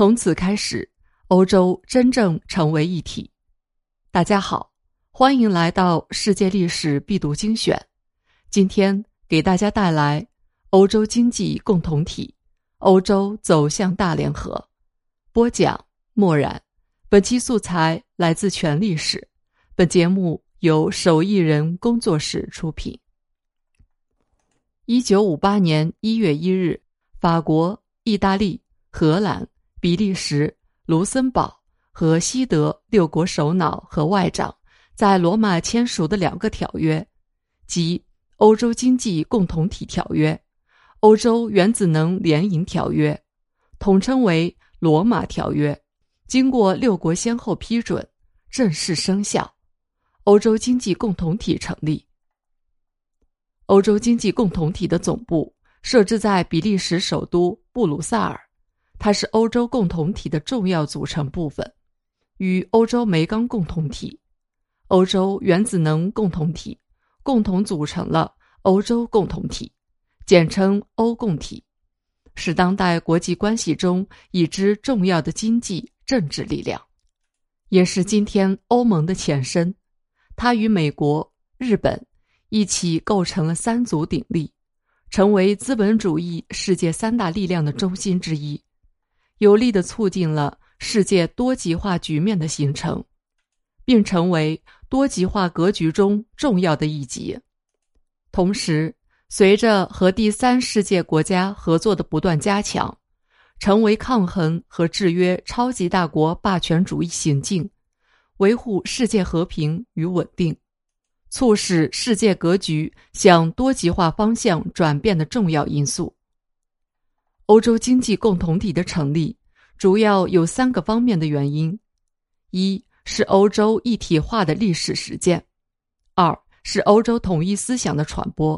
从此开始，欧洲真正成为一体。大家好，欢迎来到世界历史必读精选。今天给大家带来欧洲经济共同体，欧洲走向大联合。播讲：墨染。本期素材来自全历史。本节目由手艺人工作室出品。一九五八年一月一日，法国、意大利、荷兰。比利时、卢森堡和西德六国首脑和外长在罗马签署的两个条约，即《欧洲经济共同体条约》《欧洲原子能联营条约》，统称为《罗马条约》，经过六国先后批准，正式生效。欧洲经济共同体成立。欧洲经济共同体的总部设置在比利时首都布鲁塞尔。它是欧洲共同体的重要组成部分，与欧洲煤钢共同体、欧洲原子能共同体共同组成了欧洲共同体，简称欧共体，是当代国际关系中已知重要的经济政治力量，也是今天欧盟的前身。它与美国、日本一起构成了三足鼎立，成为资本主义世界三大力量的中心之一。有力的促进了世界多极化局面的形成，并成为多极化格局中重要的一极。同时，随着和第三世界国家合作的不断加强，成为抗衡和制约超级大国霸权主义行径，维护世界和平与稳定，促使世界格局向多极化方向转变的重要因素。欧洲经济共同体的成立主要有三个方面的原因：一是欧洲一体化的历史实践；二是欧洲统一思想的传播；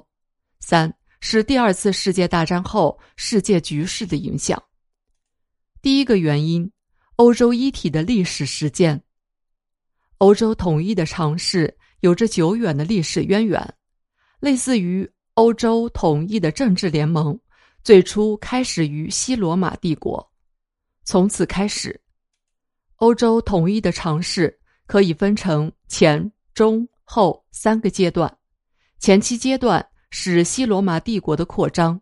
三是第二次世界大战后世界局势的影响。第一个原因，欧洲一体的历史实践。欧洲统一的尝试有着久远的历史渊源，类似于欧洲统一的政治联盟。最初开始于西罗马帝国，从此开始，欧洲统一的尝试可以分成前、中、后三个阶段。前期阶段是西罗马帝国的扩张，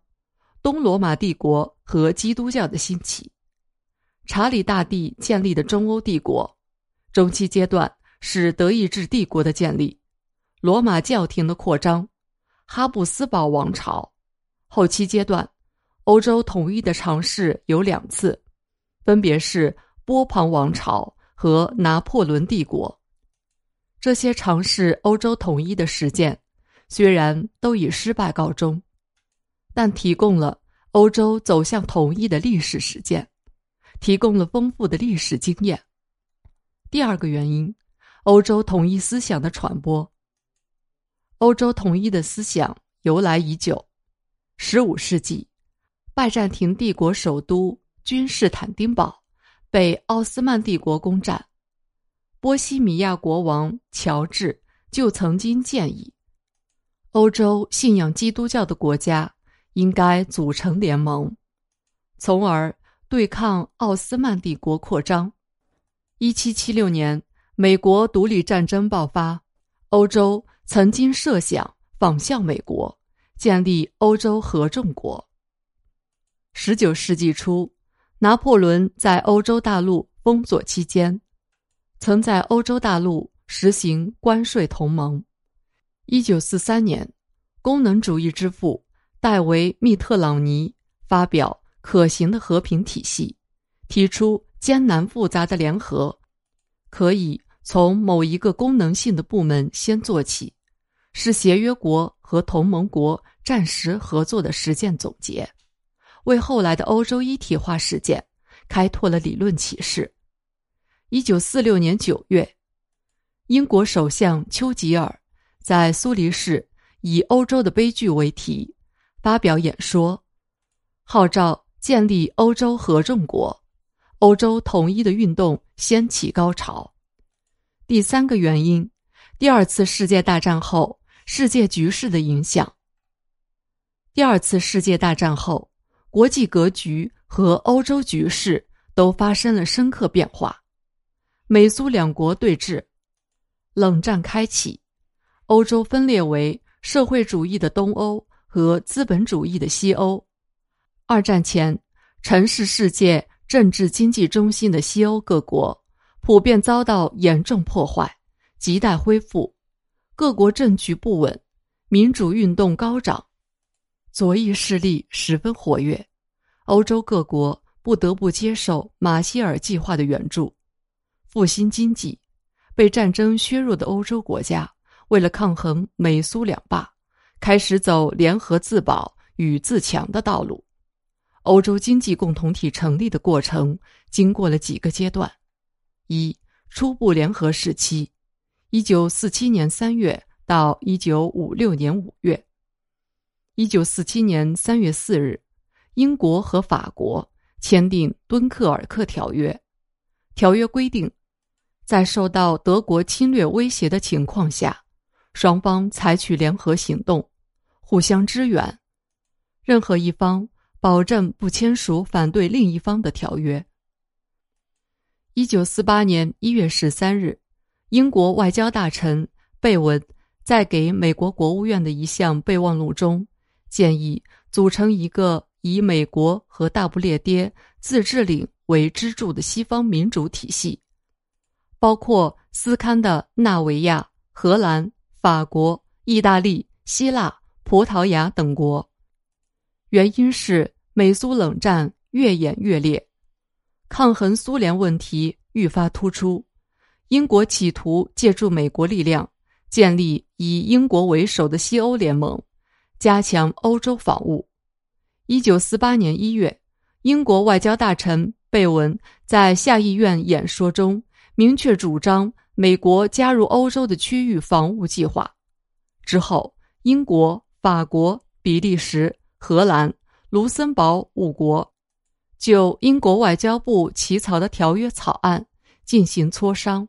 东罗马帝国和基督教的兴起，查理大帝建立的中欧帝国。中期阶段是德意志帝国的建立，罗马教廷的扩张，哈布斯堡王朝。后期阶段。欧洲统一的尝试有两次，分别是波旁王朝和拿破仑帝国。这些尝试欧洲统一的实践，虽然都以失败告终，但提供了欧洲走向统一的历史实践，提供了丰富的历史经验。第二个原因，欧洲统一思想的传播。欧洲统一的思想由来已久，十五世纪。拜占庭帝国首都君士坦丁堡被奥斯曼帝国攻占，波西米亚国王乔治就曾经建议，欧洲信仰基督教的国家应该组成联盟，从而对抗奥斯曼帝国扩张。一七七六年，美国独立战争爆发，欧洲曾经设想仿效美国，建立欧洲合众国。十九世纪初，拿破仑在欧洲大陆封锁期间，曾在欧洲大陆实行关税同盟。一九四三年，功能主义之父戴维·密特朗尼发表可行的和平体系，提出艰难复杂的联合可以从某一个功能性的部门先做起，是协约国和同盟国战时合作的实践总结。为后来的欧洲一体化实践开拓了理论启示。一九四六年九月，英国首相丘吉尔在苏黎世以“欧洲的悲剧”为题发表演说，号召建立欧洲合众国，欧洲统一的运动掀起高潮。第三个原因，第二次世界大战后世界局势的影响。第二次世界大战后。国际格局和欧洲局势都发生了深刻变化。美苏两国对峙，冷战开启，欧洲分裂为社会主义的东欧和资本主义的西欧。二战前，曾是世界政治经济中心的西欧各国，普遍遭到严重破坏，亟待恢复。各国政局不稳，民主运动高涨，左翼势力十分活跃。欧洲各国不得不接受马歇尔计划的援助。复兴经济，被战争削弱的欧洲国家，为了抗衡美苏两霸，开始走联合自保与自强的道路。欧洲经济共同体成立的过程经过了几个阶段：一、初步联合时期，一九四七年三月到一九五六年五月。一九四七年三月四日，英国和法国签订《敦刻尔克条约》，条约规定。在受到德国侵略威胁的情况下，双方采取联合行动，互相支援。任何一方保证不签署反对另一方的条约。一九四八年一月十三日，英国外交大臣贝文在给美国国务院的一项备忘录中，建议组成一个以美国和大不列颠自治领为支柱的西方民主体系。包括斯堪的纳维亚、荷兰、法国、意大利、希腊、葡萄牙等国。原因是美苏冷战越演越烈，抗衡苏联问题愈发突出。英国企图借助美国力量建立以英国为首的西欧联盟，加强欧洲防务。一九四八年一月，英国外交大臣贝文在下议院演说中。明确主张美国加入欧洲的区域防务计划之后，英国、法国、比利时、荷兰、卢森堡五国就英国外交部起草的条约草案进行磋商。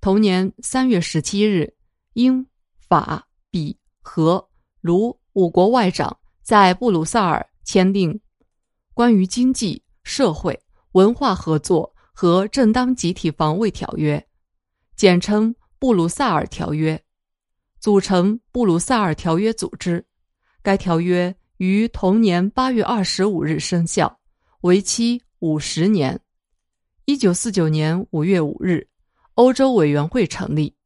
同年三月十七日，英、法、比、荷、卢五国外长在布鲁塞尔签订关于经济社会文化合作。和正当集体防卫条约，简称布鲁塞尔条约，组成布鲁塞尔条约组织。该条约于同年八月二十五日生效，为期五十年。一九四九年五月五日，欧洲委员会成立，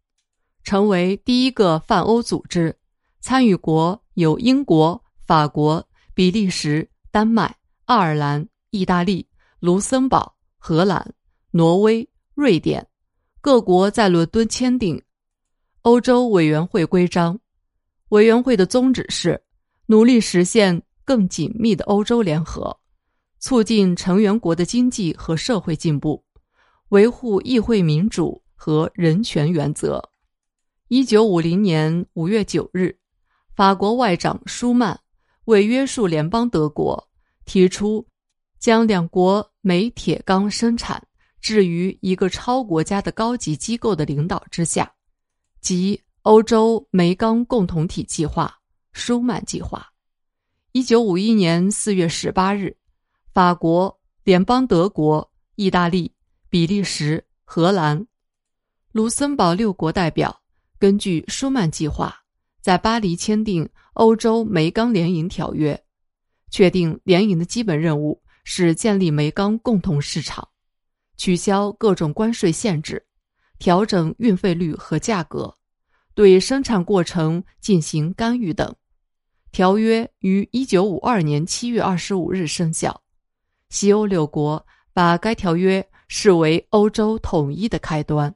成为第一个泛欧组织。参与国有英国、法国、比利时、丹麦、爱尔兰、意大利、卢森堡、荷兰。挪威、瑞典，各国在伦敦签订《欧洲委员会规章》。委员会的宗旨是努力实现更紧密的欧洲联合，促进成员国的经济和社会进步，维护议会民主和人权原则。一九五零年五月九日，法国外长舒曼为约束联邦德国，提出将两国煤铁钢生产。置于一个超国家的高级机构的领导之下，即欧洲煤钢共同体计划（舒曼计划）。一九五一年四月十八日，法国、联邦德国、意大利、比利时、荷兰、卢森堡六国代表根据舒曼计划，在巴黎签订欧洲煤钢联营条约，确定联营的基本任务是建立煤钢共同市场。取消各种关税限制，调整运费率和价格，对生产过程进行干预等。条约于一九五二年七月二十五日生效。西欧六国把该条约视为欧洲统一的开端。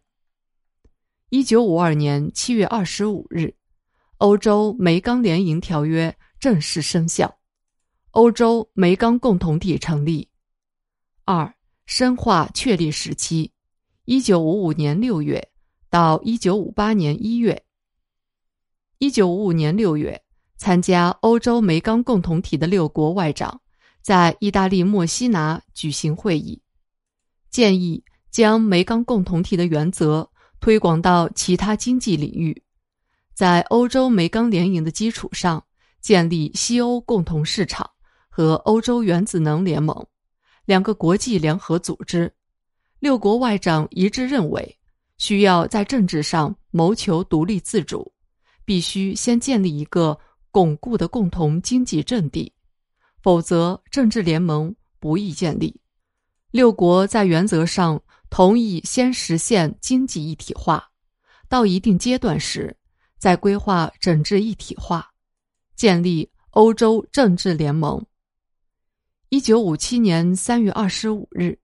一九五二年七月二十五日，欧洲煤钢联营条约正式生效，欧洲煤钢共同体成立。二。深化确立时期，一九五五年六月到一九五八年一月。一九五五年六月，参加欧洲煤钢共同体的六国外长在意大利墨西拿举行会议，建议将煤钢共同体的原则推广到其他经济领域，在欧洲煤钢联营的基础上建立西欧共同市场和欧洲原子能联盟。两个国际联合组织。六国外长一致认为，需要在政治上谋求独立自主，必须先建立一个巩固的共同经济阵地，否则政治联盟不易建立。六国在原则上同意先实现经济一体化，到一定阶段时，在规划整治一体化，建立欧洲政治联盟。一九五七年三月二十五日，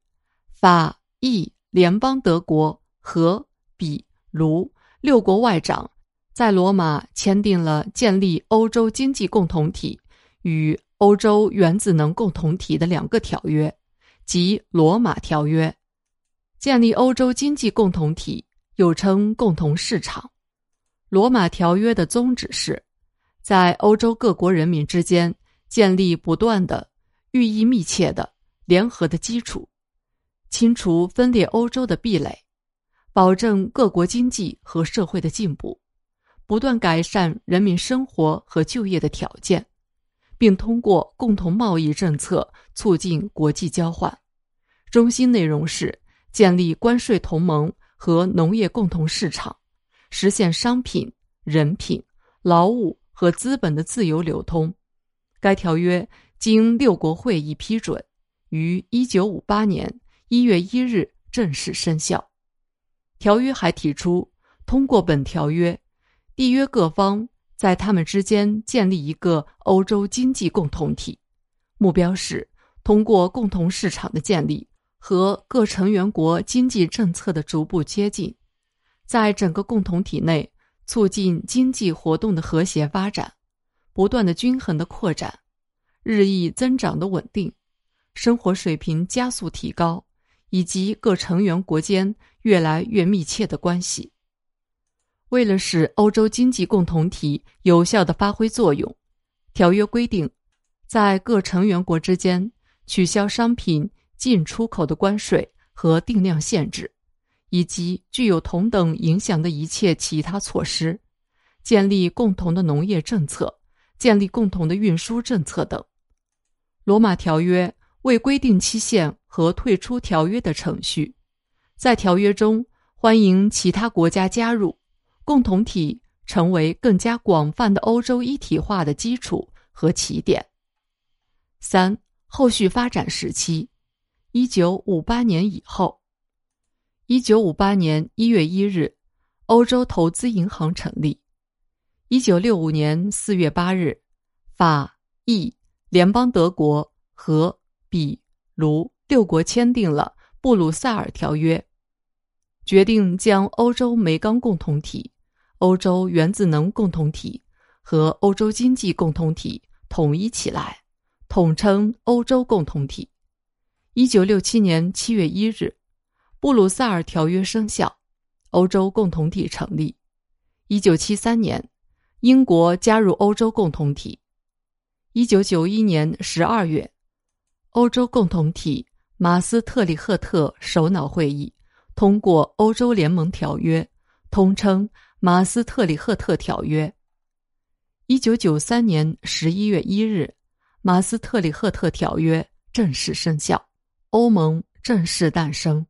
法。意联邦德国和比卢六国外长在罗马签订了建立欧洲经济共同体与欧洲原子能共同体的两个条约，即《罗马条约》。建立欧洲经济共同体又称共同市场。《罗马条约》的宗旨是，在欧洲各国人民之间建立不断的、寓意密切的联合的基础。清除分裂欧洲的壁垒，保证各国经济和社会的进步，不断改善人民生活和就业的条件，并通过共同贸易政策促进国际交换。中心内容是建立关税同盟和农业共同市场，实现商品、人品、劳务和资本的自由流通。该条约经六国会议批准，于一九五八年。一月一日正式生效。条约还提出，通过本条约，缔约各方在他们之间建立一个欧洲经济共同体，目标是通过共同市场的建立和各成员国经济政策的逐步接近，在整个共同体内促进经济活动的和谐发展，不断的均衡的扩展，日益增长的稳定，生活水平加速提高。以及各成员国间越来越密切的关系。为了使欧洲经济共同体有效地发挥作用，条约规定，在各成员国之间取消商品进出口的关税和定量限制，以及具有同等影响的一切其他措施，建立共同的农业政策，建立共同的运输政策等。罗马条约未规定期限。和退出条约的程序，在条约中欢迎其他国家加入共同体，成为更加广泛的欧洲一体化的基础和起点。三、后续发展时期：一九五八年以后。一九五八年一月一日，欧洲投资银行成立。一九六五年四月八日，法、意、联邦德国和比、卢。六国签订了布鲁塞尔条约，决定将欧洲煤钢共同体、欧洲原子能共同体和欧洲经济共同体统一起来，统称欧洲共同体。一九六七年七月一日，布鲁塞尔条约生效，欧洲共同体成立。一九七三年，英国加入欧洲共同体。一九九一年十二月，欧洲共同体。马斯特里赫特首脑会议通过欧洲联盟条约，通称马斯特里赫特条约。一九九三年十一月一日，马斯特里赫特条约正式生效，欧盟正式诞生。